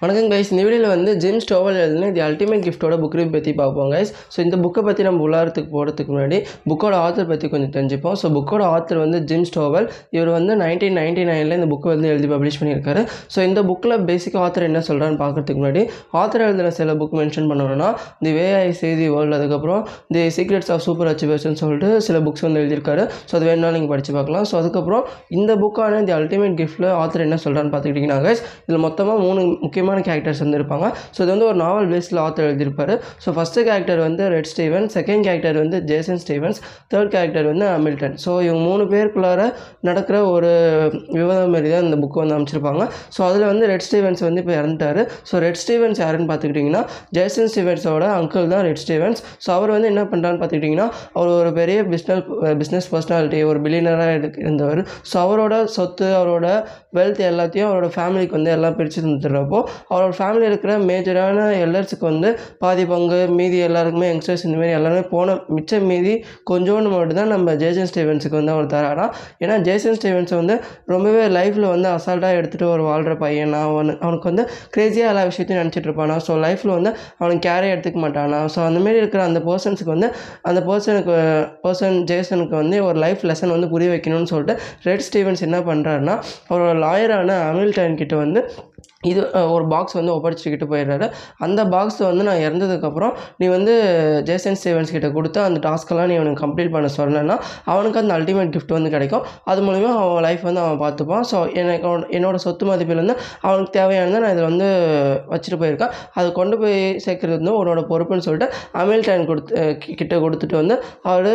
வணக்கம் கைஸ் இந்த வீடியோவில் வந்து ஜேம்ஸ் டோவல் எழுதின தி அல்டிமேட் கிஃப்ட்டோட புக் ரிவ்யூ பற்றி பார்ப்போம் கைஸ் ஸோ இந்த புக்கை பற்றி நம்ம உள்ளாரத்துக்கு போகிறதுக்கு முன்னாடி புக்கோட ஆத்தர் பற்றி கொஞ்சம் தெரிஞ்சுப்போம். ஸோ புக்கோட ஆத்தர் வந்து ஜிம் ஸ்டோவல் இவர் வந்து நைன்டீன் நைன்டி நைனில் இந்த புக்கை வந்து எழுதி பப்ளிஷ் பண்ணியிருக்காரு. ஸோ இந்த புக்கில் பேசிக்காக ஆத்தர் என்ன சொல்கிறான்னு பார்க்குறதுக்கு முன்னாடி ஆத்தர் எழுதின சில புக் மென்ஷன் பண்ணணும்னா தி வே ஐ சே தி வேர்ல்டு அதுக்கப்புறம் தி சீக்ரெட்ஸ் ஆஃப் சூப்பர் அச்சீவர்ஸ்னு சொல்லிட்டு சில புக்ஸ் வந்து எழுதியிருக்காரு. ஸோ அது வேணாலும் நீங்கள் படித்து பார்க்கலாம். ஸோ அதுக்கப்புறம் இந்த புக்கான தி அல்டிமேட் கிஃப்ட்டில் ஆத்தர் என்ன சொல்கிறான்னு பார்த்துக்கிட்டிங்கன்னா கைஸ் இதில் மொத்தமாக மூணு முக்கியமான கேரக்டர்ஸ் வந்து இருப்பாங்க. ஸோ இது வந்து ஒரு நாவல் பேஸில் ஆத்தர் எழுதியிருப்பார். ஸோ ஃபஸ்ட்டு கேரக்டர் வந்து ரெட் ஸ்டீவன் செகண்ட் கேரக்டர் வந்து ஜேசன் ஸ்டீவன்ஸ் தேர்ட் கேரக்டர் வந்து ஹாமில்டன் ஸோ இவங்க மூணு பேருக்குள்ளார நடக்கிற ஒரு விவாதம் மாரி தான் இந்த புக்கு வந்து அமைச்சிருப்பாங்க. ஸோ அதில் வந்து ரெட் ஸ்டீவன்ஸ் வந்து இப்போ இறந்துட்டாரு. ஸோ ரெட் ஸ்டீவன்ஸ் யாருன்னு பார்த்துக்கிட்டிங்கன்னா ஜேசன் ஸ்டீவன்ஸோட அங்கிள் தான் ரெட் ஸ்டீவன்ஸ் ஸோ அவர் வந்து என்ன பண்ணுறான்னு பார்த்துக்கிட்டிங்கன்னா அவர் ஒரு பெரிய பிஸ்னஸ் பிஸ்னஸ் பர்சனாலிட்டி ஒரு பில்லியனராக இருந்தவர். ஸோ அவரோட சொத்து அவரோட வெல்த் எல்லாத்தையும் அவரோட ஃபேமிலிக்கு வந்து எல்லாம் பிரித்து தந்துடுறப்போ அவரோட ஃபேமிலியில் இருக்கிற மேஜரான எல்லர்ஸுக்கு வந்து பாதி பங்கு மீதி எல்லாருக்குமே யங்ஸ்டர்ஸ் இந்தமாரி எல்லாருமே போன மிச்சம் மீதி கொஞ்சோண்டு மட்டும் தான் நம்ம ஜேசன் ஸ்டீவன்ஸுக்கு வந்து அவர் தராராம் ஏன்னா ஜேசன் ஸ்டீவன்ஸ் வந்து ரொம்பவே லைஃப்பில் வந்து அசால்ட்டாக எடுத்துகிட்டு ஒரு வாழ்கிற பையனா. அவனு அவனுக்கு வந்து க்ரேஸியாக எல்லா விஷயத்தையும் நினச்சிட்டு இருப்பானா. ஸோ லைஃப்பில் வந்து அவனுக்கு கேரே எடுத்துக்க மாட்டானா. ஸோ அந்தமாரி இருக்கிற அந்த பர்சன்ஸுக்கு வந்து அந்த பர்சனுக்கு பர்சன் ஜேசனுக்கு வந்து ஒரு லைஃப் லெசன் வந்து புரிய வைக்கணும்னு சொல்லிட்டு ரெட் ஸ்டீவன்ஸ் என்ன பண்ணுறாருன்னா அவரோட லாயரான அமில்டன் கிட்ட வந்து இது ஒரு பாக்ஸ் வந்து ஒப்படைச்சிக்கிட்டு போயிடுறாரு. அந்த பாக்ஸ் வந்து நான் இறந்ததுக்கப்புறம் நீ வந்து ஜேசன் ஸ்டீவன்ஸ் கிட்ட கொடுத்து அந்த டாஸ்க்கெல்லாம் நீ அவனுக்கு கம்ப்ளீட் பண்ண சொன்னேன்னா அவனுக்கு அந்த அல்டிமேட் கிஃப்ட் வந்து கிடைக்கும். அது மூலிமா அவன் லைஃப் வந்து அவன் பார்த்துப்பான். ஸோ எனக்கு என்னோடய சொத்து மதிப்பில் வந்து அவனுக்கு தேவையானதை நான் இதில் வந்து வச்சுட்டு போயிருக்கேன். அது கொண்டு போய் சேர்க்குறது வந்து உன்னோட பொறுப்புன்னு சொல்லிட்டு அமில்டன் கொடுத்து கிட்ட கொடுத்துட்டு வந்து அவர்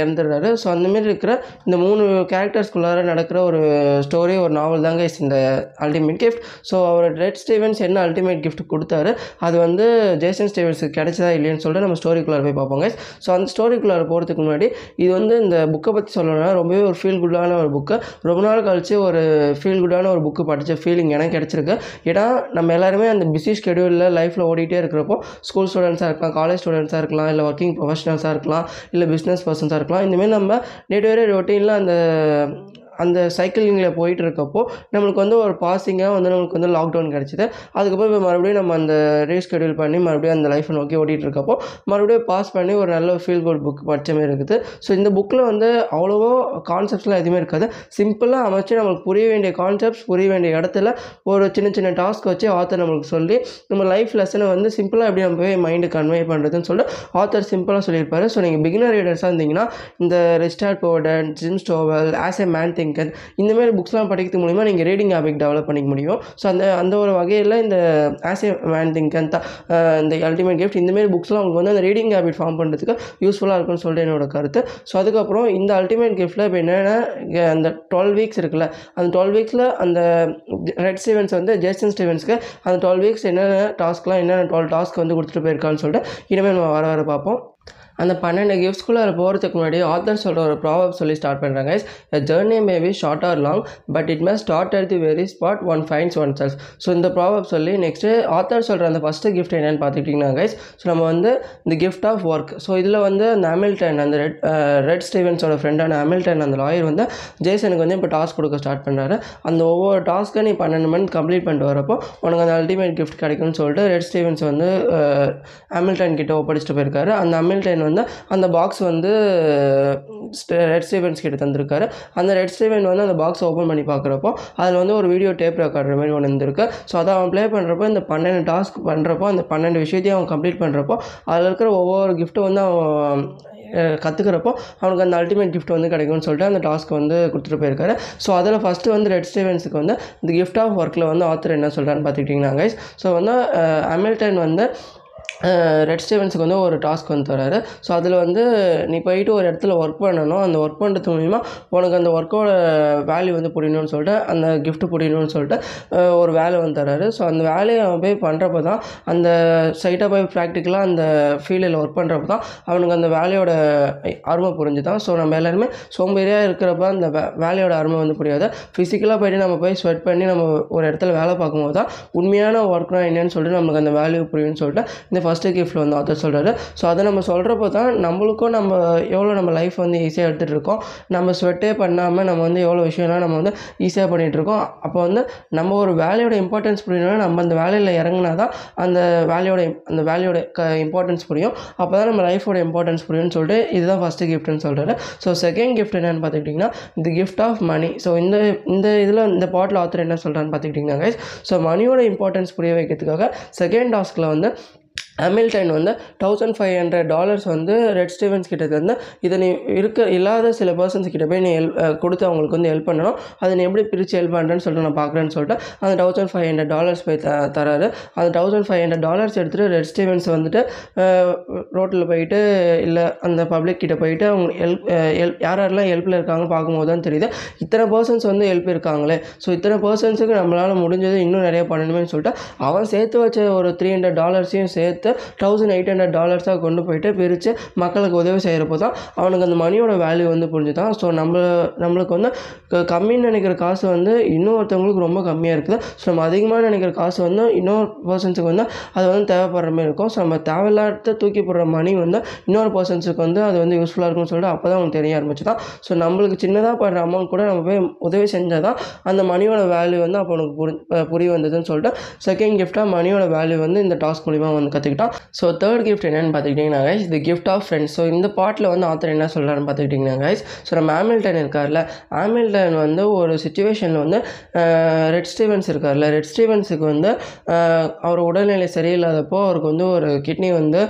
இறந்துடுறாரு. ஸோ அந்தமாரி இருக்கிற இந்த மூணு கேரக்டர்ஸ்குள்ளார நடக்கிற ஒரு ஸ்டோரி ஒரு நாவல் தாங்க இஸ் இந்த அல்டிமேட் கிஃப்ட் ஸோ அவர் ரெட் ஸ்டீவன்ஸ் என்ன அல்டிமேட் கிஃப்ட் கொடுத்தாரு அது வந்து ஜேசன் ஸ்டீவன்ஸுக்கு கிடைச்சதா இல்லையான்னு சொல்லிட்டு நம்ம ஸ்டோரிக்குள்ளார போய் பார்ப்போங்க ஸோ அந்த ஸ்டோரிக்குள்ளார போகிறதுக்கு முன்னாடி இது வந்து இந்த புக்கை பற்றி சொல்லணும்னா ரொம்பவே ஒரு ஃபீல் குட்டான ஒரு புக்கு ரொம்ப நாள் கழிச்சு ஒரு ஃபீல் குட்டான ஒரு புக்கு படித்த ஃபீலிங் எனக்கு கிடச்சிருக்கு. ஏன்னா நம்ம எல்லாருமே அந்த பிஸி ஷெடியூலில் லைஃப்பில் ஓடிட்டே இருக்கிறப்போ ஸ்கூல் ஸ்டூடெண்ட்ஸாக இருக்கலாம் காலேஜ் ஸ்டூடெண்ட்ஸாக இருக்கலாம் இல்லை ஒர்க்கிங் ப்ரொஃபஷனல்ஸாக இருக்கலாம் இல்லை பிஸ்னஸ் பர்சன்ஸாக இருக்கலாம் இந்தமாரி நம்ம டே டு டே ரொட்டீனில் அந்த அந்த சைக்கிளிங்கில் போயிட்டு இருக்கப்போ நம்மளுக்கு வந்து ஒரு பாசிங்காக வந்து நம்மளுக்கு வந்து லாக்டவுன் கிடச்சிது. அதுக்கப்புறம் இப்போ மறுபடியும் நம்ம அந்த ரீஸ்கெடியூல் பண்ணி மறுபடியும் அந்த லைஃப்பை நோக்கி ஓட்டிகிட்டு இருக்கப்போ மறுபடியும் பாஸ் பண்ணி ஒரு நல்ல ஃபீல் குட் புக் படித்தமே இருக்குது. ஸோ இந்த புக்கில் வந்து அவ்வளோவோ கான்செப்ட்ஸ்லாம் எதுவுமே இருக்காது. சிம்பிளாக அமைச்சு நம்மளுக்கு புரிய வேண்டிய கான்செப்ட்ஸ் புரிய வேண்டிய இடத்துல ஒரு சின்ன சின்ன டாஸ்க் வச்சு ஆத்தர் நம்மளுக்கு சொல்லி நம்ம லைஃப் லெசனை வந்து சிம்பிளாக எப்படி நம்ம போய் மைண்டு கன்வே பண்ணுறதுன்னு சொல்லிட்டு ஆத்தர் சிம்பிளாக சொல்லியிருப்பாரு. ஸோ நீங்கள் பிகினர் ரீடர்ஸாக இருந்தீங்கன்னா இந்த restart Bourdon Jim Stovall as a man thinker இந்தமாரி புக்ஸ்லாம் படிக்கிறது மூலிமா நீங்கள் ரீடிங் ஹேபிட் டெவலப் பண்ணிக்க முடியும். ஸோ அந்த அந்த ஒரு வகையில் இந்த ஆஸ் ஏ மேன் திங்கர் இந்த அல்டிமேட் கிஃப்ட் இந்தமாரி புக்ஸ்லாம் உங்களுக்கு வந்து அந்த ரீடிங் ஹேபிட் ஃபார்ம் பண்ணுறதுக்கு யூஸ்ஃபுல்லாக இருக்கும்னு சொல்லிட்டு என்னோட கருத்து. ஸோ அதுக்கப்புறம் இந்த அல்டிமேட் கிஃப்ட்டில் இப்போ என்னென்னா அந்த டுவெல் வீக்ஸ் இருக்குல்ல அந்த டுவெல் வீக்ஸில் அந்த ரெட் ஸ்டீவன்ஸ் வந்து ஜேசன் ஸ்டீவன்ஸ்க்கு அந்த டுவெல் வீக்ஸ் என்னென்ன டாஸ்க்லாம் என்னென்ன டுவெல் டாஸ்க் வந்து கொடுத்துட்டு போயிருக்கான்னு சொல்லிட்டு இனிமேல் நம்ம வர வர பார்ப்போம். அந்த பன்னெண்டு கிஃப்ட்ஸ்குள்ளே போகிறதுக்கு முன்னாடி ஆத்தர் சொல்கிற ஒரு ப்ராப்ளம் சொல்லி ஸ்டார்ட் பண்ணுறாங்க a journey may be short or long but it may start at the very spot one finds oneself so இந்த ப்ராப்ளம் சொல்லி நெக்ஸ்ட்டு ஆத்தர் சொல்கிற அந்த ஃபஸ்ட்டு கிஃப்ட் என்னென்னு பார்த்துக்கிட்டிங்கன்னா கைஸ் ஸோ நம்ம வந்து இந்த கிஃப்ட் ஆஃப் ஒர்க் ஸோ இதில் வந்து அந்த ஹாமில்டன் அந்த ரெட் ரெட் ஸ்டீவன்ஸோட ஃப்ரெண்டான ஹாமில்டன் அந்த லாயர் வந்து ஜேசனுக்கு வந்து இப்போ டாஸ்க் கொடுக்க ஸ்டார்ட் பண்ணுறாரு அந்த ஒவ்வொரு டாஸ்க்கை நீ பன்னெண்டு மணி கம்ப்ளீட் பண்ணிட்டு வரப்போ உனக்கு அந்த அல்டிமேட் கிஃப்ட் கிடைக்கும்னு சொல்லிட்டு ரெட் ஸ்டீவன்ஸ் வந்து uh, ஹாமில்டன் கிட்ட ஒப்படைச்சிட்டு போயிருக்காரு. அந்த ஹாமில்டன் வந்து அந்த பாக்ஸ் வந்து ரெட் ஸ்டீவன்ஸ் கிட்ட தந்திருக்காரு. அந்த ரெட் ஸ்டீவன் வந்து அந்த பாக்ஸ் ஓப்பன் பண்ணி பார்க்குறப்போ அதில் வந்து ஒரு வீடியோ டேப் ரெக்கார்டர் மாதிரி ஒன்று இருந்திருக்கு. ஸோ அதை அவன் ப்ளே பண்ணுறப்போ இந்த பன்னெண்டு டாஸ்க் பண்ணுறப்போ அந்த பன்னெண்டு விஷயத்தையும் அவன் கம்ப்ளீட் பண்ணுறப்போ அதில் இருக்கிற ஒவ்வொரு கிஃப்ட்டும் வந்து அவன் கற்றுக்கிறப்போ அவனுக்கு அந்த அல்டிமேட் கிஃப்ட் வந்து கிடைக்கும்னு சொல்லிட்டு அந்த டாஸ்க் வந்து கொடுத்துட்டு போயிருக்காரு. ஸோ அதில் ஃபஸ்ட்டு வந்து ரெட் ஸ்டீவன்ஸுக்கு வந்து இந்த கிஃப்ட் ஆஃப் ஒர்க்கில் வந்து ஆத்தர் என்ன சொல்கிறான்னு பார்த்துக்கிட்டிங்கன்னா கைஸ் ஸோ வந்து அமில்டன் வந்து ரெட் ஸ்டீவன்ஸுக்கு வந்து ஒரு டாஸ்க் வந்து தராரு. ஸோ அதில் வந்து நீ போயிட்டு ஒரு இடத்துல ஒர்க் பண்ணணும். அந்த ஒர்க் பண்ணுறது மூலிமா உனக்கு அந்த ஒர்க்கோட வேல்யூ வந்து புரியணும்னு சொல்லிட்டு அந்த கிஃப்ட் புரியணும்னு சொல்லிட்டு ஒரு வேலை வந்து தராரு. ஸோ அந்த வேலையை அவன் போய் பண்ணுறப்ப தான் அந்த சைட்டாக போய் ப்ராக்டிக்கலாக அந்த ஃபீல்டில் ஒர்க் பண்ணுறப்ப தான் அவனுக்கு அந்த வேலையோட அருமை புரிஞ்சுதான். ஸோ நம்ம எல்லாருமே சோம்பேறியாக இருக்கிறப்ப அந்த வே வேலையோட அருமை வந்து புரியாது. ஃபிசிக்கலாக போயிட்டு நம்ம போய் ஸ்வெட் பண்ணி நம்ம ஒரு இடத்துல வேலை பார்க்கும்போது தான் உண்மையான ஒர்க்னா என்னன்னு சொல்லிட்டு நமக்கு அந்த வேல்யூ புரியும்னு சொல்லிட்டு இந்த ஃபஸ்ட்டு கிஃப்ட்டில் வந்து ஆத்தர் சொல்கிறாரு ஸோ அதை நம்ம சொல்கிறப்போ தான் நம்மளுக்கும் நம்ம எவ்வளோ நம்ம லைஃப் வந்து ஈஸியாக எடுத்துகிட்டு இருக்கோம். நம்ம ஸ்வெட்டே பண்ணாமல் நம்ம வந்து எவ்வளோ விஷயம்லாம் நம்ம வந்து ஈஸியாக பண்ணிகிட்ருக்கோம் அப்போ வந்து நம்ம ஒரு வேலையோட இம்பார்ட்டன்ஸ் புரியணும்னா நம்ம அந்த வேலையில் இறங்குனா தான் அந்த வேலையோட அந்த வேலையோட க இம்பார்ட்டன்ஸ் புரியும். அப்போ தான் நம்ம லைஃபோட இம்பார்ட்டன்ஸ் புரியும்னு சொல்லிட்டு இதுதான் ஃபஸ்ட்டு கிஃப்ட்னு சொல்கிறாரு ஸோ செகண்ட் கிஃப்ட் என்னென்னு பார்த்துக்கிட்டிங்கன்னா the gift of money so இந்த இந்த இதில் இந்த பாட்டில் ஆத்தர் என்ன சொல்கிறான்னு பார்த்துக்கிட்டிங்கன்னா கைஸ் ஸோ மணியோட இம்பார்ட்டன்ஸ் புரிய வைக்கிறதுக்காக செகண்ட் டாஸ்கில் வந்து ஹாமில்டன் வந்து தௌசண்ட் ஃபைவ் ஹண்ட்ரட் டாலர்ஸ் வந்து ரெட் ஸ்டீவன்ஸ் கிட்ட வந்து இதை நீ இருக்க இல்லாத சில பர்சன்ஸ் கிட்ட போய் நீ ஹெல்ப் கொடுத்து அவங்களுக்கு வந்து ஹெல்ப் பண்ணணும். அதை நீ எப்படி பிரித்து ஹெல்ப் பண்ணுறேன்னு சொல்லிட்டு நான் பார்க்குறேன்னு சொல்லிட்டு அந்த தௌசண்ட் ஃபைவ் ஹண்ட்ரட் டாலர்ஸ் போய் த தராரு. அந்த தௌசண்ட் ஃபைவ் ஹண்ட்ரட் டாலர்ஸ் எடுத்துகிட்டு ரெட் ஸ்டீவன்ஸ் வந்துட்டு ரோட்டில் போயிட்டு இல்லை அந்த பப்ளிக் கிட்ட போயிட்டு அவங்க ஹெல்ப் ஹெல்ப் யார் யாரெல்லாம் ஹெல்ப்பில் இருக்காங்க பார்க்கும்போது தான் தெரியுது. இத்தனை பர்சன்ஸ் வந்து ஹெல்ப் இருக்காங்களே. ஸோ இத்தனை பர்சன்ஸுக்கு நம்மளால் முடிஞ்சது இன்னும் நிறைய பண்ணணுமேனு சொல்லிட்டு அவன் சேர்த்து வச்ச ஒரு த்ரீ ஹண்ட்ரட் டாலர்ஸையும் சேர்த்து தௌசண்ட் எயிட் ஹண்ட்ரட் டாலர்ஸாக கொண்டு போயிட்டு பிரித்து மக்களுக்கு உதவி செய்கிறப்போ தான் அவனுக்கு அந்த மணியோட வேல்யூ வந்து புரிஞ்சுதான். ஸோ நம்ம நம்மளுக்கு வந்து க- கம்மின்னு நினைக்கிற காசு வந்து இன்னொருத்தவங்களுக்கு ரொம்ப கம்மியாக இருக்குது. ஸோ நம்ம அதிகமாக நினைக்கிற காசு வந்து இன்னொரு பர்சன்ஸுக்கு வந்து அது வந்து தேவைப்படுற மாதிரி இருக்கும். ஸோ நம்ம தேவையில்லாத தூக்கி போடுற மணி வந்து இன்னொரு பர்சன்ஸுக்கு வந்து அது வந்து யூஸ்ஃபுல்லாக இருக்கும்னு சொல்லிட்டு அப்போ தான் அவங்களுக்கு தெரிய ஆரம்பிச்சு தான் ஸோ நம்மளுக்கு சின்னதாக படுற அமௌண்ட் கூட நம்ம போய் உதவி செஞ்சால் தான் அந்த மணியோட வேல்யூ வந்து அப்போ உனக்கு புரி புரிய வந்ததுன்னு சொல்லிட்டு செகண்ட் கிஃப்ட்டாக மணியோட வேல்யூ வந்து இந்த டாஸ்க் மூலிமா வந்து கற்றுக்கிட்டான் ஸோ தேர்ட் கிஃப்ட் என்னென்னு பார்த்துக்கிட்டிங்கன்னா guys the gift of friends so இந்த பாட்டில் வந்து ஆத்தர் என்ன சொல்கிறாருன்னு பார்த்துக்கிட்டிங்கன்னா கைஸ் ஸோ நம்ம ஹாமில்டன் இருக்கார்ல ஆமில்டன் வந்து ஒரு சுச்சுவேஷனில் வந்து ரெட் ஸ்டீவன்ஸ் இருக்கார்ல. ரெட் ஸ்டீவன்ஸுக்கு வந்து அவர் உடல்நிலை சரியில்லாதப்போ அவருக்கு வந்து ஒரு கிட்னி வந்து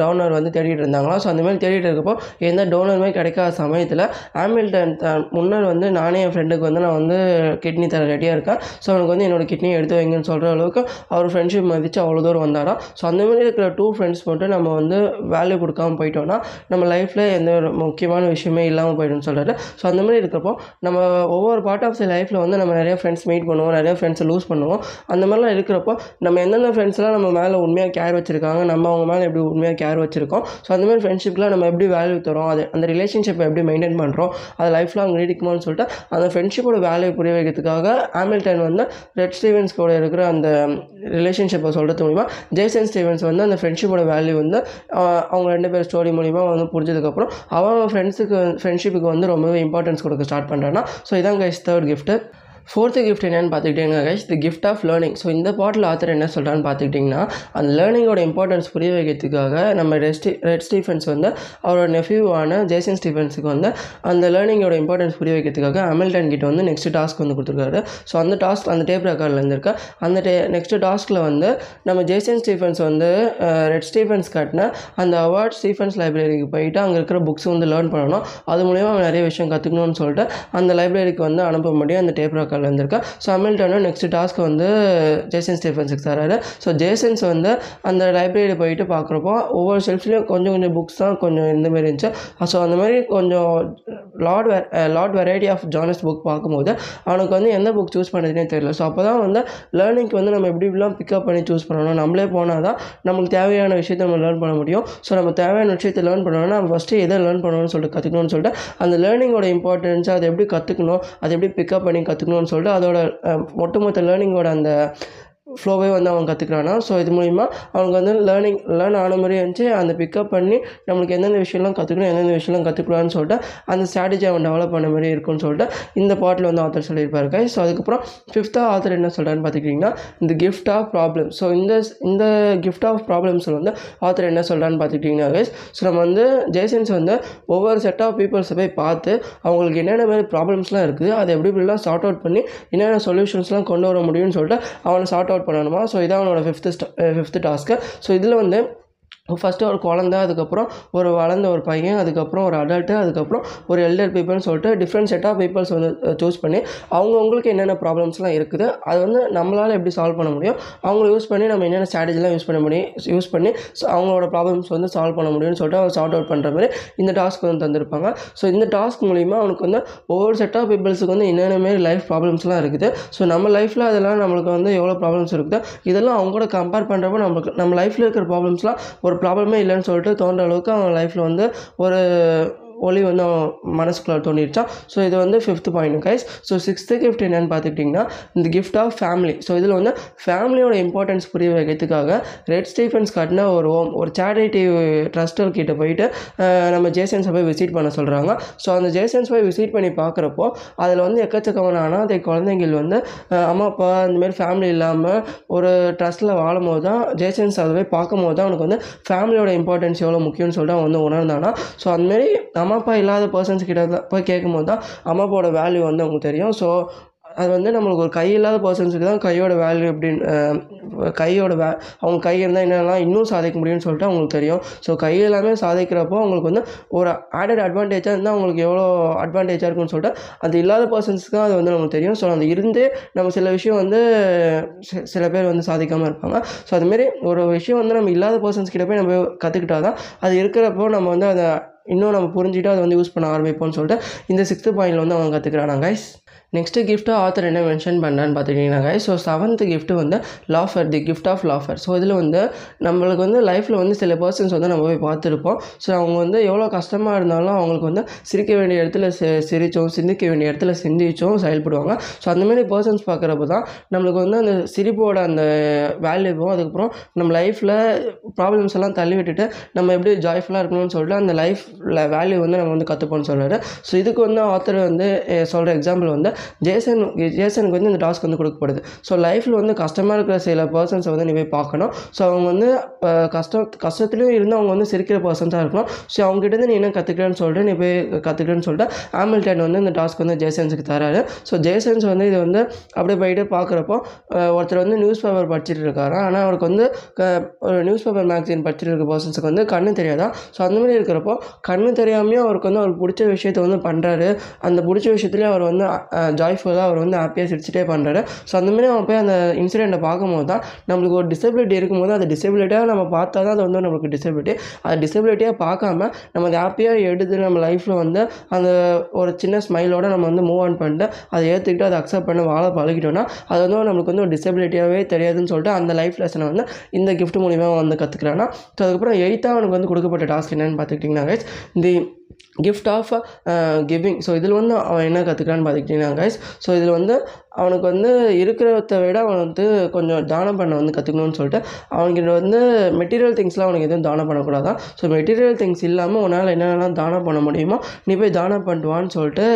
டோனர் வந்து தேடிட்டு இருந்தாங்களாம். ஸோ அந்த மாதிரி தேடிட்டு இருக்கப்போ எந்த டோனருமே கிடைக்காத சமயத்தில் ஆமில்டன் த- முன்னர் வந்து நானே என் ஃப்ரெண்டுக்கு வந்து நான் வந்து கிட்னி தர ரெடியாக இருக்கேன். ஸோ அவனுக்கு வந்து என்னோடய கிட்னி எடுத்து வைங்கன்னு சொல்கிற அளவுக்கு அவர் ஃப்ரெண்ட்ஷிப் மதித்து அவ்வளோ தூரம் வந்தாராம் ஸோ அந்த மாதிரி இருக்கிற டூ ஃப்ரெண்ட்ஸ் மட்டும் நம்ம வந்து வேல்யூ கொடுக்காம போயிட்டோம்னா நம்ம லைஃப்பில் எந்த ஒரு முக்கியமான விஷயமே இல்லாமல் போயிடும்னு சொல்கிறாரு ஸோ அந்த மாதிரி இருக்கிறப்போ நம்ம ஒவ்வொரு பார்ட் ஆஃப் தி லைஃப்பில் வந்து நம்ம நிறைய ஃப்ரெண்ட்ஸ் மீட் பண்ணுவோம் நிறைய ஃப்ரெண்ட்ஸை லூஸ் பண்ணுவோம். அந்த மாதிரிலாம் இருக்கிறப்போ நம்ம எந்தெந்த ஃப்ரெண்ட்ஸ்லாம் நம்ம மேலே உண்மையாக கேர் வச்சுருக்காங்க நம்ம அவங்க மேலே எப்படி உண்மையாக கேர் வச்சுருக்கோம். ஸோ அந்த மாதிரி ஃப்ரெண்ட்ஷிப்லாம் நம்ம எப்படி வேல்யூ தரோம் அது அந்த ரிலேஷன்ஷிப்பை எப்படி மெயின்டைன் பண்ணுறோம் அது லைஃப் லாங் நீடிக்குமான்னு சொல்லிட்டு அந்த ஃப்ரெண்ட்ஷிப்போட வேல்யூ புரிய வைக்கிறதுக்காக ஹாமில்டன் வந்து ரெட் ஸ்டீவன்ஸ் கூட இருக்கிற அந்த ரிலேஷன்ஷிப்பை சொல்கிறது மூலிமா ஜேசன் ஸ்டீவன்ஸ் வந்து அந்த ஃப்ரெண்ட்ஷிப்போட வேல்யூ வந்து அவங்க ரெண்டு பேர் ஸ்டோரி மூலிமா வந்து புரிஞ்சதுக்கப்புறம் அவன் ஃப்ரெண்ட்ஸுக்கு ஃப்ரெண்ட்ஷிப்புக்கு வந்து ரொம்பவே இம்பார்ட்டன்ஸ் கொடுக்க ஸ்டார்ட் பண்ணுறான்னா ஸோ இதான் guys third gift fourth gift என்னென்னு பார்த்துக்கிட்டிங்கன்னா guys the gift of learning so இந்த பாட்டில் ஆத்தர் என்ன சொல்கிறான்னு பார்த்துக்கிட்டிங்கன்னா அந்த லேர்னிங்கோட இம்பார்ட்டன்ஸ் புரிய வைக்கிறதுக்காக நம்ம ரெஸ்டி ரெட் ஸ்டீஃபன்ஸ் வந்து அவரோட நெஃப்யூவான ஜேசன் ஸ்டீஃபன்ஸுக்கு வந்து அந்த லேர்னிங்கோட இம்பார்ட்டன்ஸ் புரிய வைக்கிறதுக்காக அமில்டன் கிட்ட வந்து நெக்ஸ்ட் டாஸ்க் வந்து கொடுத்துருக்காரு. ஸோ அந்த டாஸ்க் அந்த டேப் ரெக்கார்டில் இருந்திருக்க. அந்த டே நெக்ஸ்ட் டாஸ்கில் வந்து நம்ம ஜேசன் ஸ்டீஃபன்ஸ் வந்து ரெட் ஸ்டீஃபன்ஸ் காட்டின அந்த அவார்ட் ஸ்டீஃபன்ஸ் லைப்ரரிக்கு போயிட்டு அங்கே இருக்கிற புக்ஸ் வந்து லேர்ன் பண்ணணும். அது மூலிமா அவன் நிறைய விஷயம் கற்றுக்கணும்னு சொல்லிட்டு அந்த லைப்ரரிக்கு வந்து அனுப்ப முடியும். அந்த டேப் ரெக்கார்டில் இருந்திருக்கா ஸோ ஹமில்டனும் நெக்ஸ்ட் டாஸ்க் வந்து ஜேசன் ஸ்டீஃபன்ஸுக்கு தராரு. ஸோ ஜேசன்ஸ் வந்து அந்த லைப்ரரி போயிட்டு பார்க்குறப்போ ஒவ்வொரு ஷெல்ஃப்லேயும் கொஞ்சம் கொஞ்சம் புக்ஸ் தான் கொஞ்சம் இந்த மாதிரி இருந்துச்சு. ஸோ அந்த மாதிரி கொஞ்சம் lot lot variety of genres book பார்க்கும்போது அவனுக்கு வந்து எந்த புக் சூஸ் பண்ணுறதுனே தெரியல. ஸோ அப்போ தான் வந்து லேர்னிங்க்கு வந்து நம்ம எப்படி இப்படிலாம் பிக்கப் பண்ணி சூஸ் பண்ணணும் நம்மளே போனால் தான் நம்மளுக்கு தேவையான விஷயத்தை நம்ம லேர்ன் பண்ண முடியும். ஸோ நம்ம தேவையான விஷயத்தை லேர்ன் பண்ணணும்னா நம்ம ஃபஸ்ட்டு எதை லேர்ன் பண்ணணும்னு சொல்லிட்டு கற்றுக்கணும்னு சொல்லிட்டு அந்த லேர்னிங்கோட இம்பார்ட்டன்ஸ் அதை எப்படி கற்றுக்கணும் அதை எப்படி பிக்கப் பண்ணி கற்றுக்கணும்னு சொல்லிட்டு அதோட ஒட்டுமொத்த லேர்னிங்கோட அந்த ஃப்ளோவே வந்து அவன் கற்றுக்குறானா ஸோ இது மூலிமா அவனுக்கு வந்து லேர்னிங் லேர்ன் ஆன மாதிரி இருந்துச்சு. அந்த பிக்கப் பண்ணி நம்மளுக்கு எந்தெந்த விஷயம்லாம் கற்றுக்கணும் எந்தெந்த விஷயம்லாம் கற்றுக்கலாம்னு சொல்லிட்டு அந்த ஸ்ட்ராட்டஜி அவன் டெவலப் பண்ண மாதிரி இருக்கும்னு சொல்லிட்டு இந்த பாட்டில் வந்து ஆத்தர் சொல்லியிருப்பாரு கை ஸோ அதுக்கப்புறம் ஃபிஃப்த்தாக ஆத்தர் என்ன சொல்கிறான்னு பார்த்துக்கிட்டிங்கன்னா இந்த கிஃப்ட் ஆஃப் ப்ராப்ளம் ஸோ இந்த இந்த கிஃப்ட் ஆஃப் ப்ராப்ளம்ஸில் வந்து ஆத்தர் என்ன சொல்கிறான்னு பார்த்துக்கிட்டிங்கன்னா கைஸ் ஸோ நம்ம வந்து ஜெய்சன்ஸ் வந்து ஒவ்வொரு செட் ஆஃப் பீப்புள்ஸை போய் பார்த்து அவங்களுக்கு என்னென்ன மாதிரி ப்ராப்ளம்ஸ்லாம் இருக்குது அதை எப்படி இப்படிலாம் சார்ட் அவுட் பண்ணி என்னென்ன சொல்யூஷன்ஸ்லாம் கொண்டு வர முடியும்னு சொல்லிட்டு அவனை சார்ட் அவுட் பண்ணணுமா? ஸோ இதான் அவனோட ஃபிஃப்த்து ஃபிஃப்த்து டாஸ்க்கு ஸோ இதில் வந்து ஃபஸ்ட்டு ஒரு குழந்த அதுக்கப்புறம் ஒரு வளர்ந்த ஒரு பையன் அதுக்கப்புறம் ஒரு அடல்ட்டு அதுக்கப்புறம் ஒரு எல்டர் பீப்புள்னு சொல்லிட்டு டிஃப்ரெண்ட் செட் ஆஃப் பீப்புள்ஸ் வந்து சூஸ் பண்ணி அவங்கவுங்களுக்கு என்னென்ன ப்ராப்ளம்ஸ்லாம் இருக்குது அது வந்து நம்மளால் எப்படி சால்வ் பண்ண முடியும்? அவங்கள யூஸ் பண்ணி நம்ம என்னென்ன ஸ்ட்ராட்டஜிலாம் யூஸ் பண்ண முடியும் யூஸ் பண்ணி அவங்களோட ப்ராப்ளம்ஸ் வந்து சால்வ் பண்ண முடியும்னு சொல்லிட்டு அவங்க சார்ட் அவுட் பண்ணுற மாதிரி இந்த டாஸ்க் வந்து தந்திருப்பாங்க. ஸோ இந்த டாஸ்க் மூலிமா அவனுக்கு வந்து ஒவ்வொரு செட் ஆஃப் பீப்புள்ஸுக்கு வந்து என்னென்ன மாரி லைஃப் ப்ராப்ளம்ஸ்லாம் இருக்குது. ஸோ நம்ம லைஃப்பில் அதெல்லாம் நம்மளுக்கு வந்து எவ்வளோ ப்ராப்ளம்ஸ் இருக்குது இதெல்லாம் அவங்க கூட கம்பேர் பண்ணுறப்போ நம்மளுக்கு நம்ம லைஃப்பில் இருக்கிற ப்ராப்ளம்ஸ்லாம் ஒரு ஒரு ப்ராப்ளமே இல்லைன்னு சொல்லிட்டு தோன்ற அளவுக்கு அவன் லைஃப்பில் வந்து ஒரு ஒளி வந்து அவன் மனசுக்குள்ளே தோணிடுச்சான் ஸோ இது வந்து fifth point guys so sixth gift என்னென்னு பார்த்துக்கிட்டிங்கன்னா இந்த கிஃப்ட் ஆஃப் ஃபேமிலி ஸோ இதில் வந்து ஃபேமிலியோட இம்பார்ட்டன்ஸ் புரிய வைக்கிறதுக்காக ரெட் ஸ்டீஃபன்ஸ் கட்டின ஒரு ஹோம் ஒரு சேரிட்டி ட்ரஸ்டர் கிட்டே போயிட்டு நம்ம ஜேசன்ஸை போய் விசிட் பண்ண சொல்கிறாங்க ஸோ அந்த ஜேசன்ஸ் போய் விசிட் பண்ணி பார்க்குறப்போ அதில் வந்து எக்கச்சக்கமான அனாதை குழந்தைங்கள் வந்து அம்மா அப்பா இந்தமாரி ஃபேமிலி இல்லாமல் ஒரு ட்ரஸ்ட்டில் வாழும் போது தான் ஜேசன்ஸ் அதை போய் பார்க்கும் போது தான் அவனுக்கு வந்து ஃபேமிலியோட இம்பார்ட்டன்ஸ் எவ்வளோ முக்கியம்னு சொல்லிட்டு அவன் வந்து உணர்ந்தானா? ஸோ அந்தமாரி அம்மா அப்பா இல்லாத பர்சன்ஸ் கிட்ட தான் போய் கேட்கும்போது தான் அம்மா அப்பாவோட வேல்யூ வந்து அவங்களுக்கு தெரியும். ஸோ அது வந்து நம்மளுக்கு ஒரு கை இல்லாத பர்சன்ஸுக்கு தான் கையோட வேல்யூ எப்படின்னு கையோட வே அவங்க கை இருந்தால் என்னெல்லாம் இன்னும் சாதிக்க முடியும்னு சொல்லிட்டு அவங்களுக்கு தெரியும். ஸோ கை எல்லாமே சாதிக்கிறப்போ அவங்களுக்கு வந்து ஒரு ஆடட் அட்வான்டேஜாக இருந்தால் அவங்களுக்கு எவ்வளோ அட்வான்டேஜாக இருக்கும்னு சொல்லிட்டு அது இல்லாத பர்சன்ஸ்க்கு தான் அது வந்து நமக்கு தெரியும். ஸோ அந்த இருந்தே நம்ம சில விஷயம் வந்து சில பேர் வந்து சாதிக்காமல் இருப்பாங்க. ஸோ அதுமாரி ஒரு விஷயம் வந்து நம்ம இல்லாத பர்சன்ஸ் கிட்ட போய் நம்ம கற்றுக்கிட்டா தான் அது இருக்கிறப்போ நம்ம வந்து அதை இன்னும் நம்ம புரிஞ்சுட்டு அதை வந்து யூஸ் பண்ண ஆரம்பிப்போம்னு சொல்லிட்டு இந்த சிக்ஸ்த்து பாயிண்டில் வந்து அவங்க கற்றுக்குறாங்க கைஸ் நெக்ஸ்ட்டு கிஃப்ட்டு ஆத்தர் என்ன மென்ஷன் பண்ணான்னு பார்த்துக்கிட்டிங்கன்னா ஸோ செவன்த்து கிஃப்ட்டு வந்து laughter the gift of laughter so இதில் வந்து நம்மளுக்கு வந்து லைஃப்பில் வந்து சில பர்சன்ஸ் வந்து நம்ம போய் பார்த்துருப்போம். ஸோ அவங்க வந்து எவ்வளோ கஷ்டமாக இருந்தாலும் அவங்களுக்கு வந்து சிரிக்க வேண்டிய இடத்துல சி சிரிச்சோம் சிந்திக்க வேண்டிய இடத்துல சிந்திச்சோம் செயல்படுவாங்க. ஸோ அந்தமாரி பர்சன்ஸ் பார்க்குறப்ப தான் நம்மளுக்கு வந்து அந்த சிரிப்போட அந்த வேல்யூவும் அதுக்கப்புறம் நம்ம லைஃப்பில் ப்ராப்ளம்ஸ் எல்லாம் தள்ளி விட்டுட்டு நம்ம எப்படி ஜாய்ஃபுல்லாக இருக்கணும்னு சொல்லிட்டு அந்த லைஃப்பில் வேல்யூ வந்து நம்ம வந்து கற்றுப்போம்னு சொல்கிறாரு ஸோ இதுக்கு வந்து ஆத்தர் வந்து சொல்கிற எக்ஸாம்பிள் வந்து ஜேசன் ஜேசனுக்கு வந்து இந்த டாஸ்க் வந்து கொடுக்கப்படுது. ஸோ லைஃப்பில் வந்து கஷ்டமாக இருக்கிற சில பர்சன்ஸை வந்து நீ போய் பார்க்கணும். ஸோ அவங்க வந்து கஷ்டம் கஷ்டத்துலேயும் இருந்து அவங்க வந்து சிரிக்கிற பர்சன்ஸாக இருக்கணும். ஸோ அவங்ககிட்ட நீ என்ன கற்றுக்கிறேன்னு சொல்லிட்டு நீ போய் கற்றுக்கிறேன்னு சொல்லிட்டு ஆமில்டன் வந்து இந்த டாஸ்க் வந்து ஜேசன்ஸுக்கு தராரு. ஸோ ஜேசன்ஸ் வந்து இது வந்து அப்படியே போயிட்டு பார்க்குறப்போ ஒருத்தர் வந்து நியூஸ் பேப்பர் படிச்சுட்டு இருக்காரு. ஆனால் அவருக்கு வந்து க- ஒரு நியூஸ் பேப்பர் மேக்சின் படிச்சுட்டு இருக்க பர்சன்ஸுக்கு வந்து கண்ணு தெரியாதான் ஸோ அந்த மாதிரி இருக்கிறப்போ கண்ணு தெரியாமையும் அவருக்கு வந்து அவருக்கு பிடிச்ச விஷயத்தை வந்து பண்ணுறாரு அந்த பிடிச்ச விஷயத்துலேயே அவர் வந்து ஜாய்ஃபுல்லாக அவர் வந்து ஹாப்பியாக சிரிச்சிட்டே பண்ணுறாரு ஸோ அந்தமாதிரி அவன் போய் அந்த இன்சிடெண்ட்டை பார்க்கும்போது தான் நம்மளுக்கு ஒரு டிசபிலிட்டி இருக்கும்போது அந்த டிசபிலிட்டியாக நம்ம பார்த்தா தான் அது வந்து நம்மளுக்கு டிசபிலிட்டி அது டிசபிலிட்டியாக பார்க்காம நம்ம அதை ஹாப்பியாக எடுத்து நம்ம லைஃப்பில் வந்து அந்த ஒரு சின்ன ஸ்மைலோட நம்ம வந்து மூவ் ஆன் பண்ணிட்டு அதை ஏற்றுக்கிட்டு அதை அக்செப்ட் பண்ணி வாழ பழகிட்டோம்னா அது வந்து நம்மளுக்கு வந்து ஒரு டிசபிலிட்டியாகவே தெரியாதுன்னு சொல்லிட்டு அந்த லைஃப் லெசனை வந்து இந்த கிஃப்ட் மூலிமா வந்து கற்றுக்கிறான்னா ஸோ அதுக்கப்புறம் எயித்தாக அவனுக்கு வந்து கொடுக்கப்பட்ட டாஸ்க் என்னென்னு பார்த்துக்கிட்டிங்கன்னா the gift of giving so இதில் வந்து அவன் என்ன கற்றுக்கிறான்னு பார்த்துக்கிட்டிங்கன்னா கைஸ் ஸோ இதில் வந்து அவனுக்கு வந்து இருக்கிறத விட அவன் வந்து கொஞ்சம் தானம் பண்ண வந்து கற்றுக்கணும்னு சொல்லிட்டு அவன்கிட்ட வந்து மெட்டீரியல் திங்ஸ்லாம் அவனுக்கு எதுவும் தானம் பண்ணக்கூடாதான். ஸோ மெட்டீரியல் திங்ஸ் இல்லாமல் உன்னால் என்னென்னலாம் தானம் பண்ண முடியுமோ நீ போய் தானம் பண்ணுவான்னு சொல்லிட்டு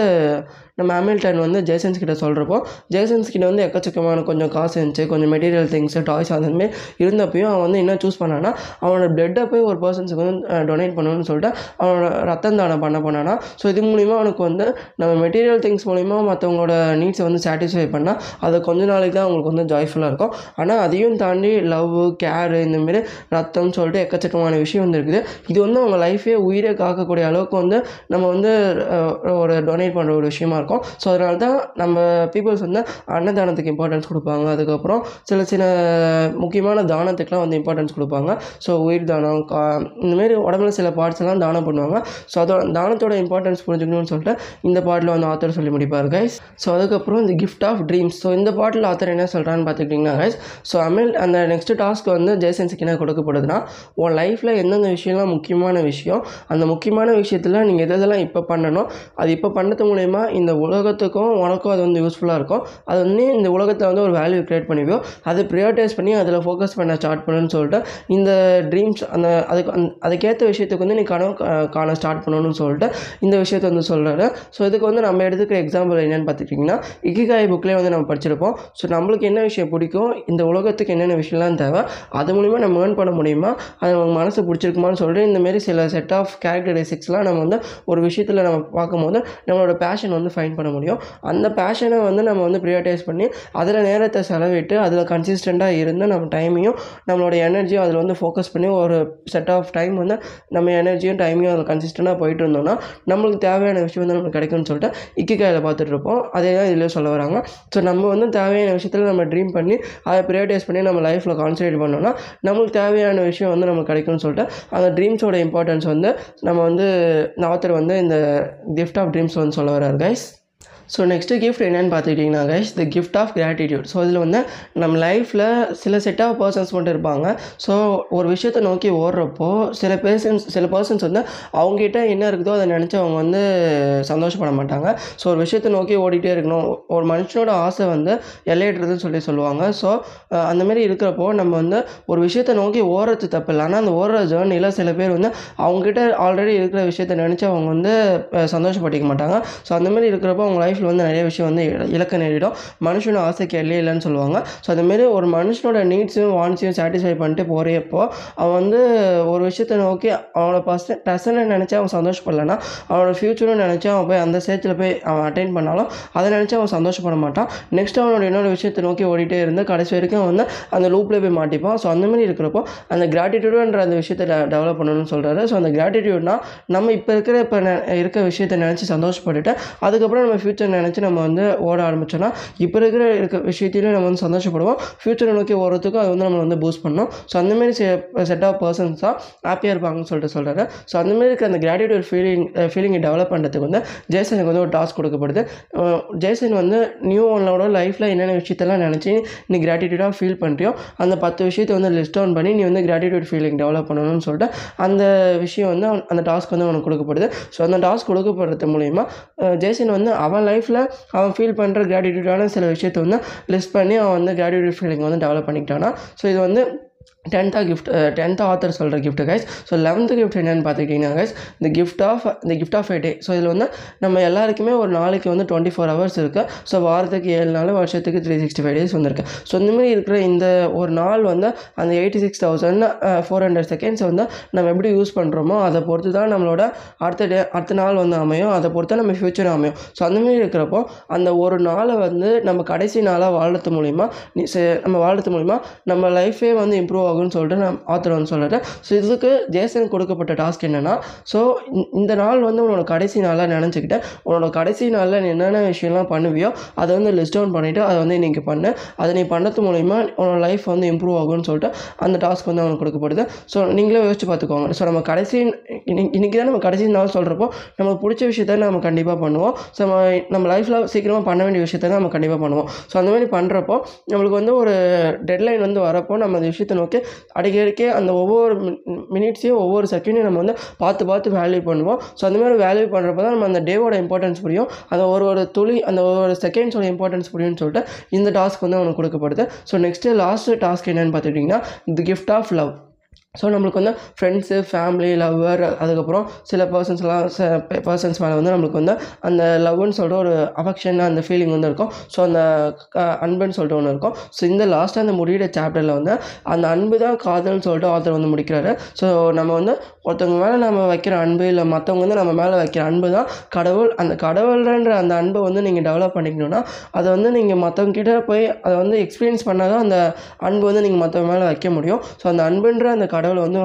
நம்ம ஹாமில்டன் வந்து ஜேசன்ஸ் கிட்ட சொல்கிறப்போ ஜேசன்ஸ் கிட்ட வந்து எக்கச்சக்கமான கொஞ்சம் காசு இருந்துச்சு கொஞ்சம் மெட்டீரியல் திங்ஸ் டாய்ஸ் அந்த மாதிரி இருந்தப்பையும் அவன் வந்து என்ன சூஸ் பண்ணான்னா அவனோட பிளட்டை போய் ஒரு பர்சன்ஸுக்கு வந்து டொனேட் பண்ணணும்னு சொல்லிட்டு அவனோட ரத்தம் தானம் பண்ண போனானா. ஸோ இது மூலிமா அவனுக்கு வந்து நம்ம மெட்டீரியல் திங்ஸ் மூலிமா மற்றவங்களோட நீட்ஸை வந்து சாட்டிஸ்ஃபை பண்ணால் அது கொஞ்ச நாளைக்கு தான் அவங்களுக்கு வந்து ஜாய்ஃபுல்லாக இருக்கும். ஆனால் அதையும் தாண்டி லவ் கேரு இந்தமாரி ரத்தம்னு சொல்லிட்டு எக்கச்சக்கமான விஷயம் வந்து இருக்குது. இது வந்து அவங்க லைஃபே உயிரை காக்கக்கூடிய அளவுக்கு வந்து நம்ம வந்து ஒரு டொனேட் பண்ணுற ஒரு விஷயமா இருக்கும். ஸோ அதனால தான் நம்ம பீப்புள்ஸ் வந்து அன்னதானத்துக்கு இம்பார்ட்டன்ஸ் கொடுப்பாங்க. அதுக்கப்புறம் சில சில முக்கியமான தானத்துக்குலாம் வந்து இம்பார்ட்டன்ஸ் கொடுப்பாங்க. ஸோ உயிர் தானம் கா இந்தமாரி உடம்புல சில பார்ட்ஸ் எல்லாம் தானம் பண்ணுவாங்க. ஸோ அதோட தானத்தோட இம்பார்ட்டன்ஸ் புரிஞ்சுக்கணும்னு சொல்லிட்டு இந்த பாட்டில் வந்து ஆத்தர் சொல்லி முடிப்பார் கைஸ் ஸோ அதுக்கப்புறம் இந்த கிஃப்ட் ஆஃப் ட்ரீம்ஸ் ஸோ இந்த பாட்டில் ஆத்தர் என்ன சொல்கிறான்னு பார்த்துக்கிட்டிங்கன்னா கைஸ் ஸோ அமில் அந்த நெக்ஸ்ட் டாஸ்க் வந்து ஜேசன்ஸுக்கு என்ன கொடுக்கப்படுதுன்னா உன் லைஃப்பில் எந்தெந்த விஷயம்லாம் முக்கியமான விஷயம் அந்த முக்கியமான விஷயத்தில் நீங்கள் எது எதெல்லாம் இப்போ பண்ணணும் அது இப்போ பண்ணது மூலயமா இந்த உலகத்துக்கும் உனக்கும் அது வந்து யூஸ்ஃபுல்லாக இருக்கும். அது வந்து இந்த உலகத்தில் வந்து ஒரு வேல்யூ க்ரியேட் பண்ணிவியோ அதை ப்ரியாரிட்டைஸ் பண்ணி அதில் ஃபோக்கஸ் பண்ண ஸ்டார்ட் பண்ணுன்னு சொல்லிட்டு இந்த ட்ரீம்ஸ் அந்த அதுக்கு அந் அதுக்கேற்ற விஷயத்துக்கு வந்து நீ கனவு காண ஸ்டார்ட் பண்ணணும்னு சொல்லிட்டு இந்த விஷயத்தை வந்து சொல்கிறாரு ஸோ இதுக்கு வந்து நம்ம எடுத்துக்கிற எக்ஸாம்பிள் என்னென்னு பார்த்துக்கிட்டிங்கன்னா இக்கிகாய் புக்லேயே வந்து நம்ம படிச்சிருப்போம். ஸோ நம்மளுக்கு என்ன விஷயம் பிடிக்கும்? இந்த உலகத்துக்கு என்னென்ன விஷயம்லாம் தேவை? அது மூலிமா நம்ம ஏர்ன் பண்ண முடியுமா? அது நம்ம மனசு பிடிச்சிருக்குமான்னு சொல்லிட்டு இந்தமாரி சில செட் ஆஃப் கேரக்டரிஸ்டிக்ஸ்லாம் நம்ம வந்து ஒரு விஷயத்தில் நம்ம பார்க்கும்போது நம்மளோட பேஷன் வந்து ஃபைன் பண்ண முடியும். அந்த பேஷனை வந்து நம்ம வந்து ப்ரியாரிட்டைஸ் பண்ணி அதில் நேரத்தை செலவிட்டு அதில் கன்சிஸ்டண்ட்டாக இருந்து நம்ம டைமையும் நம்மளோட எனர்ஜியும் அதில் வந்து ஃபோக்கஸ் பண்ணி ஒரு செட் ஆஃப் டைம் வந்து நம்ம எனர்ஜியும் டைமையும் அதில் கன்சிஸ்டண்ட்டாக போயிட்டு இருந்தோம்னா நம்மளுக்கு தேவையான விஷயம் வந்து நம்மளுக்கு கிடைக்கும்னு சொல்லிட்டு இக்கிக்காயில் பார்த்துட்டு இருப்போம். அதே தான் இதுலேயும் சொல்ல வராங்க. ஸோ நம்ம வந்து தேவையான விஷயத்தில் நம்ம ட்ரீம் பண்ணி அதை ப்ரியாரிட்டைஸ் பண்ணி நம்ம லைஃப்பில் கான்சன்ட்ரேட் பண்ணோம்னா நம்மளுக்கு தேவையான விஷயம் வந்து நமக்கு கிடைக்கும்னு சொல்லிட்டு அந்த ட்ரீம்ஸோட இம்பார்ட்டன்ஸ் வந்து நம்ம வந்து நான் ஆத்தர் வந்து இந்த கிஃப்ட் ஆஃப் ட்ரீம்ஸ் வந்து சொல்ல வர்றார் கைஸ் ஸோ நெக்ஸ்ட்டு கிஃப்ட் என்னென்னு பார்த்துக்கிட்டிங்கன்னா guys the gift of gratitude so இதில் வந்து நம்ம லைஃப்பில் சில செட் ஆஃப் பர்சன்ஸ் மட்டும் இருப்பாங்க. ஸோ ஒரு விஷயத்தை நோக்கி ஓடுறப்போ சில பேர்சன்ஸ் சில பர்சன்ஸ் வந்து அவங்ககிட்ட என்ன இருக்குதோ அதை நினச்சி அவங்க வந்து சந்தோஷப்பட மாட்டாங்க. ஸோ ஒரு விஷயத்தை நோக்கி ஓடிட்டே இருக்கணும். ஒரு மனுஷனோட ஆசை வந்து எல்லையிடுறதுன்னு சொல்லி சொல்லுவாங்க. ஸோ அந்தமாரி இருக்கிறப்போ நம்ம வந்து ஒரு விஷயத்தை நோக்கி ஓடுறது தப்பு இல்லை. ஆனால் அந்த ஓடுற ஜேர்னியில் சில பேர் வந்து அவங்ககிட்ட ஆல்ரெடி இருக்கிற விஷயத்த நினச்சி அவங்க வந்து சந்தோஷப்பட்டிக்க மாட்டாங்க. ஸோ அந்தமாரி இருக்கிறப்போ அவங்க லைஃப்பில் வந்து நிறைய விஷயம் வந்து இலக்க நேரிடும். மனுஷனோட ஆசைக்கு எல்லையே இல்லைன்னு சொல்லுவாங்க. ஸோ அதுமாரி மாதிரி ஒரு மனுஷனோட நீட்ஸையும் வான்ஸையும் சாட்டிஸ்ஃபை பண்ணிட்டு போகிறப்போ அவன் வந்து ஒரு விஷயத்தை நோக்கி அவனோட பர்சன் பர்சனை நினச்சி அவன் சந்தோஷப்படலைன்னா அவனோட ஃப்யூச்சரும் நினச்சி அவன் போய் அந்த ஸ்டேஜில் போய் அவன் அட்டைன் பண்ணாலும் அதை நினச்சி அவன் சந்தோஷப்பட மாட்டான். நெக்ஸ்ட் அவனோட இன்னொரு விஷயத்தை நோக்கி ஓடிட்டே இருந்து கடைசி வரைக்கும் அவன் வந்து அந்த லூப்பில் போய் மாட்டிப்பான். ஸோ அந்தமாரி இருக்கிறப்போ அந்த கிராட்டிடியூடுன்ற அந்த விஷயத்தை டெவலப் பண்ணணும்னு சொல்கிறாரு ஸோ அந்த கிராட்டிடியூட்னா நம்ம இப்போ இருக்கிற இப்போ இருக்க விஷயத்தை நினச்சி சந்தோஷப்பட்டுட்டு அதுக்கப்புறம் நம்ம ஃப்யூச்சர் நினச்சி நம்ம வந்து ஓட ஆரம்பிச்சோன்னா இப்போ இருக்கிற இருக்க விஷயத்திலையும் நம்ம வந்து சந்தோஷப்படுவோம். ஃப்யூச்சரை நோக்கி ஓடுறதுக்கும் அது வந்து நம்ம வந்து பூஸ்ட் பண்ணோம். ஸோ அந்தமாரி செட் ஆஃப் பர்சன்ஸ் தான் ஹாப்பியாக இருப்பாங்கன்னு சொல்லிட்டு சொல்கிறாரு ஸோ அந்தமாரி இருக்க அந்த கிராட்டிடியூட் ஃபீலிங் ஃபீலிங்கை டெவலப் பண்ணுறதுக்கு வந்து ஜேசனுக்கு வந்து ஒரு டாஸ்க் கொடுக்கப்படுது. ஜெய்சன் வந்து நியூ ஒன்னோட லைஃப்பில் என்னென்ன விஷயத்தெல்லாம் நினச்சி நீ கிராட்டிடியூடாக ஃபீல் பண்ணுறியோ அந்த பத்து விஷயத்தை வந்து லிஸ்ட் டவுன் பண்ணி நீ வந்து கிராட்டிடியூட் ஃபீலிங் டெவலப் பண்ணணும்னு சொல்லிட்டு அந்த விஷயம் வந்து அவன் அந்த டாஸ்க் வந்து அவனுக்கு கொடுக்கப்படுது. ஸோ அந்த டாஸ்க் கொடுக்கப்படுறது மூலிமா ஜெய்சன் வந்து அவன் லைஃப்பில் அவன் ஃபீல் பண்ணுற கிராட்டிடியூடான சில விஷயத்தை வந்து லிஸ்ட் பண்ணி அவன் வந்து கிராட்டிடியூட் ஃபீலிங் வந்து டெவலப் பண்ணிக்கிட்டானா. ஸோ இது வந்து டென்த்தாக கிஃப்ட் டென்த் ஆத்தர் சொல்கிற gift guys so eleventh gift என்னென்னு பார்த்துக்கிட்டிங்கன்னா கைஸ் இந்த கிஃப்ட் ஆஃப் இந்த gift of a day so இதில் வந்து நம்ம எல்லாருக்குமே ஒரு நாளைக்கு வந்து டுவெண்ட்டி ஃபோர் ஹவர்ஸ் இருக்குது ஸோ வாரத்துக்கு ஏழு நாள் வருஷத்துக்கு த்ரீ சிக்ஸ்டி ஃபைவ் டேஸ் வந்திருக்கு ஸோ இந்தமாதிரி இருக்கிற இந்த ஒரு நாள் வந்து அந்த eighty six thousand four hundred seconds வந்து நம்ம எப்படி யூஸ் பண்ணுறோமோ அதை பொறுத்து தான் நம்மளோட அடுத்த டே அடுத்த நாள் வந்து அமையும். அதை பொறுத்து தான் நம்ம ஃப்யூச்சர் அமையும். ஸோ அந்தமாரி இருக்கிறப்போ அந்த ஒரு நாளை வந்து நம்ம கடைசி நாளாக வாழ்றது மூலிமா நம்ம வாழ்றது மூலிமா நம்ம லைஃபே வந்து இம்ப்ரூவ் ஆகும்னு சொல்லிட்டு நான் ஆத்தர் வந்து சொல்கிறேன் ஸோ இதுக்கு ஜேசன் கொடுக்கப்பட்ட டாஸ்க் என்னென்னா ஸோ இந்த நாள் வந்து உன்னோட கடைசி நாளாக நினச்சிக்கிட்டு உன்னோட கடைசி நாளில் நீ என்னென்ன விஷயம்லாம் பண்ணுவியோ அதை வந்து லிஸ்ட் டவுன் பண்ணிவிட்டு அதை வந்து இன்றைக்கி பண்ணு. அதை நீ பண்ணுறது மூலிமா உன்னோட லைஃப் வந்து இம்ப்ரூவ் ஆகும்னு சொல்லிட்டு அந்த டாஸ்க் வந்து அவனுக்கு கொடுக்கப்படுது. ஸோ நீங்களே யோசிச்சு பார்த்துக்கோங்க. ஸோ நம்ம கடைசி இன்றைக்கி தான் நம்ம கடைசி நாள் சொல்கிறப்போ நமக்கு பிடிச்ச விஷயத்த நம்ம கண்டிப்பாக பண்ணுவோம். ஸோ நம்ம நம்ம லைஃப்பில் சீக்கிரமாக பண்ண வேண்டிய விஷயத்த நம்ம கண்டிப்பாக பண்ணுவோம். ஸோ அந்த மாதிரி பண்ணுறப்போ நம்மளுக்கு வந்து ஒரு டெட்லைன் வந்து வரப்போ நம்ம அந்த விஷயத்தை நோக்கி அடிக்கடிக்கே அந்த ஒவ்வொரு மினிட்ஸையும் ஒவ்வொரு செகண்டையும் நம்ம வந்து பார்த்து பார்த்து வேல்யூ பண்ணுவோம். ஸோ அந்த மாதிரி வேல்யூ பண்ணுறப்ப தான் நம்ம அந்த டேவோட இம்பார்ட்டன்ஸ் புரியும். அந்த ஒரு ஒரு துளி அந்த ஒரு செகண்ட்ஸோட இம்பார்ட்டன்ஸ் புரியும்னு சொல்லிட்டு இந்த டாஸ்க் வந்து அவனுக்கு கொடுக்கப்படுது. ஸோ நெக்ஸ்ட்டு லாஸ்ட்டு டாஸ்க் என்னென்னு பார்த்துக்கிட்டிங்கன்னா the gift of love so நம்மளுக்கு வந்து ஃப்ரெண்ட்ஸு ஃபேமிலி லவ்வர் அதுக்கப்புறம் சில பர்சன்ஸ்லாம் ச பர்சன்ஸ் மேலே வந்து நம்மளுக்கு வந்து அந்த லவ்னு சொல்லிட்டு ஒரு அஃபெக்ஷன் அந்த ஃபீலிங் வந்து இருக்கும். ஸோ அந்த அன்புன்னு சொல்லிட்டு ஒன்று இருக்கும். ஸோ இந்த லாஸ்ட்டாக அந்த முடிகிற சாப்டரில் வந்து அந்த அன்பு தான் காதல்னு சொல்லிட்டு ஆத்தர் வந்து முடிக்கிறாரு. ஸோ நம்ம வந்து ஒருத்தவங்க மேலே நம்ம வைக்கிற அன்பு இல்லை மற்றவங்க வந்து நம்ம மேலே வைக்கிற அன்பு தான் கடவுள். அந்த கடவுள்ன்ற அந்த அன்பை வந்து நீங்கள் டெவலப் பண்ணிக்கணும்னா அதை வந்து நீங்கள் மற்றவங்க கிட்ட போய் அதை வந்து எக்ஸ்பீரியன்ஸ் பண்ணால் தான் அந்த அன்பு வந்து நீங்கள் மற்றவங்க மேலே வைக்க முடியும். ஸோ அந்த அன்புன்ற அந்த கடவுளை வந்து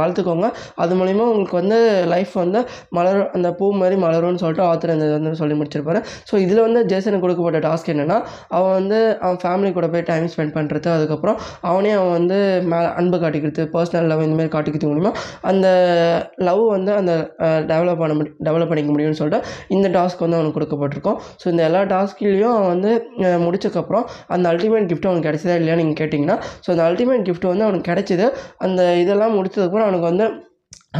வாழ்த்துக்கோங்க. அது மூலிமா உங்களுக்கு வந்து லைஃப் வந்து மலரும் அந்த பூ மாதிரி மலரும்னு சொல்லிட்டு ஆத்தர் இந்த வந்து சொல்லி முடிச்சிருப்பாரு. ஸோ இதில் வந்து ஜேசனுக்கு கொடுக்கப்பட்ட டாஸ்க் என்னென்னா அவன் வந்து அவன் ஃபேமிலி கூட போய் டைம் ஸ்பெண்ட் பண்ணுறது அதுக்கப்புறம் அவனே அவன் வந்து மேலே அன்பு காட்டிக்கிறது பர்சனல் லவ் இந்தமாதிரி காட்டிக்கிறது மூலிமா அந்த லவ் வந்து அந்த டெவலப் பண்ண முடியும் டெவலப் பண்ணிக்க முடியும்னு சொல்லிட்டு இந்த டாஸ்க் வந்து அவனுக்கு கொடுக்கப்பட்டிருக்கும். ஸோ இந்த எல்லா டாஸ்க்லேயும் அவன் வந்து முடிச்சக்கப்புறம் அந்த அல்டிமேட் கிஃப்ட் அவனுக்கு கிடைச்சதா இல்லையா நீங்கள் கேட்டிங்கன்னா ஸோ அந்த அல்டிமேட் கிஃப்ட் வந்து அவனுக்கு கிடைச்சிது அந்த அந்த இதெல்லாம் முடிச்சதுக்கப்புறம் அவனுக்கு வந்து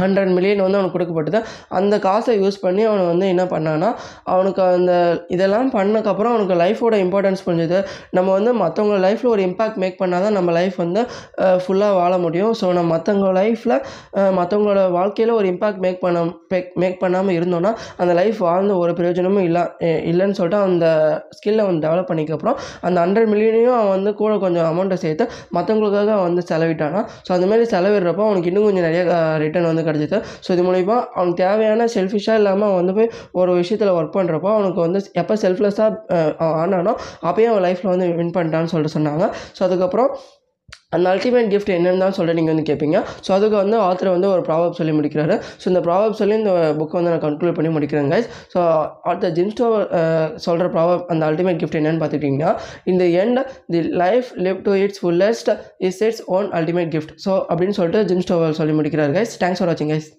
ஹண்ட்ரட் மில்லியன் வந்து அவனுக்கு கொடுக்கப்பட்டது. அந்த காசை யூஸ் பண்ணி அவனை வந்து என்ன பண்ணான்னா அவனுக்கு அந்த இதெல்லாம் பண்ணக்கப்புறம் அவனுக்கு லைஃபோட இம்பார்ட்டன்ஸ் புரிஞ்சுது. நம்ம வந்து மற்றவங்க லைஃப்பில் ஒரு இம்பாக்ட் மேக் பண்ணால் தான் நம்ம லைஃப் வந்து ஃபுல்லாக வாழ முடியும். ஸோ நம்ம மற்றவங்க லைஃப்பில் மற்றவங்களோட வாழ்க்கையில் ஒரு இம்பாக்ட் மேக் பண்ண மேக் மேக் பண்ணாமல் இருந்தோன்னா அந்த லைஃப் வாழ்ந்த ஒரு பிரயோஜனமும் இல்லை இல்லைன்னு சொல்லிட்டு அந்த ஸ்கில்லை அவன் டெவலப் பண்ணிக்கப்புறம் அந்த ஹண்ட்ரட் மில்லியனையும் அவன் வந்து கூட கொஞ்சம் அமௌண்ட்டை சேர்த்து மற்றவங்களுக்காக அவன் வந்து செலவிட்டானா. ஸோ அந்த செலவிடுறப்போ அவனுக்கு இன்னும் கொஞ்சம் நிறைய ரிட்டர்ன் வந்து கிடச்சிது. ஸோ இது மூலிமா அவனுக்கு தேவையான செல்ஃபிஷாக இல்லாமல் அவன் வந்து போய் ஒரு விஷயத்தில் ஒர்க் பண்ணுறப்போ அவனுக்கு வந்து எப்போ செல்ஃப்லெஸ்ஸாக ஆனானோ அப்போயே அவன் லைஃப்பில் வந்து வின் பண்ணிட்டான்னு சொல்லிட்டு சொன்னாங்க. ஸோ அதுக்கப்புறம் அந்த அல்டிமேட் கிஃப்ட் என்னென்னு தான் சொல்லிட்டு நீங்கள் வந்து கேட்பீங்க ஸோ அதுக்கு வந்து ஆத்தர் வந்து ஒரு ப்ராவப் சொல்லி முடிக்கிறாரு. ஸோ இந்த ப்ராவப் சொல்லி இந்த புக்கை வந்து நான் கன்க்ளூட் பண்ணி முடிக்கிறேன் கைஸ் ஸோ அடுத்த ஜிம்ஸ்டோ சொல்கிற ப்ராவப் அந்த அல்டிமேட் கிஃப்ட் என்னென்னு பார்த்துக்கிட்டிங்கன்னா இந்த end the life live to its fullest is its own ultimate gift so அப்படின்னு சொல்லிட்டு ஜிம்ஸ்டோவல் சொல்லி முடிக்கிறார் கைஸ் தேங்க்ஸ் ஃபார் வாட்சிங் கைஸ்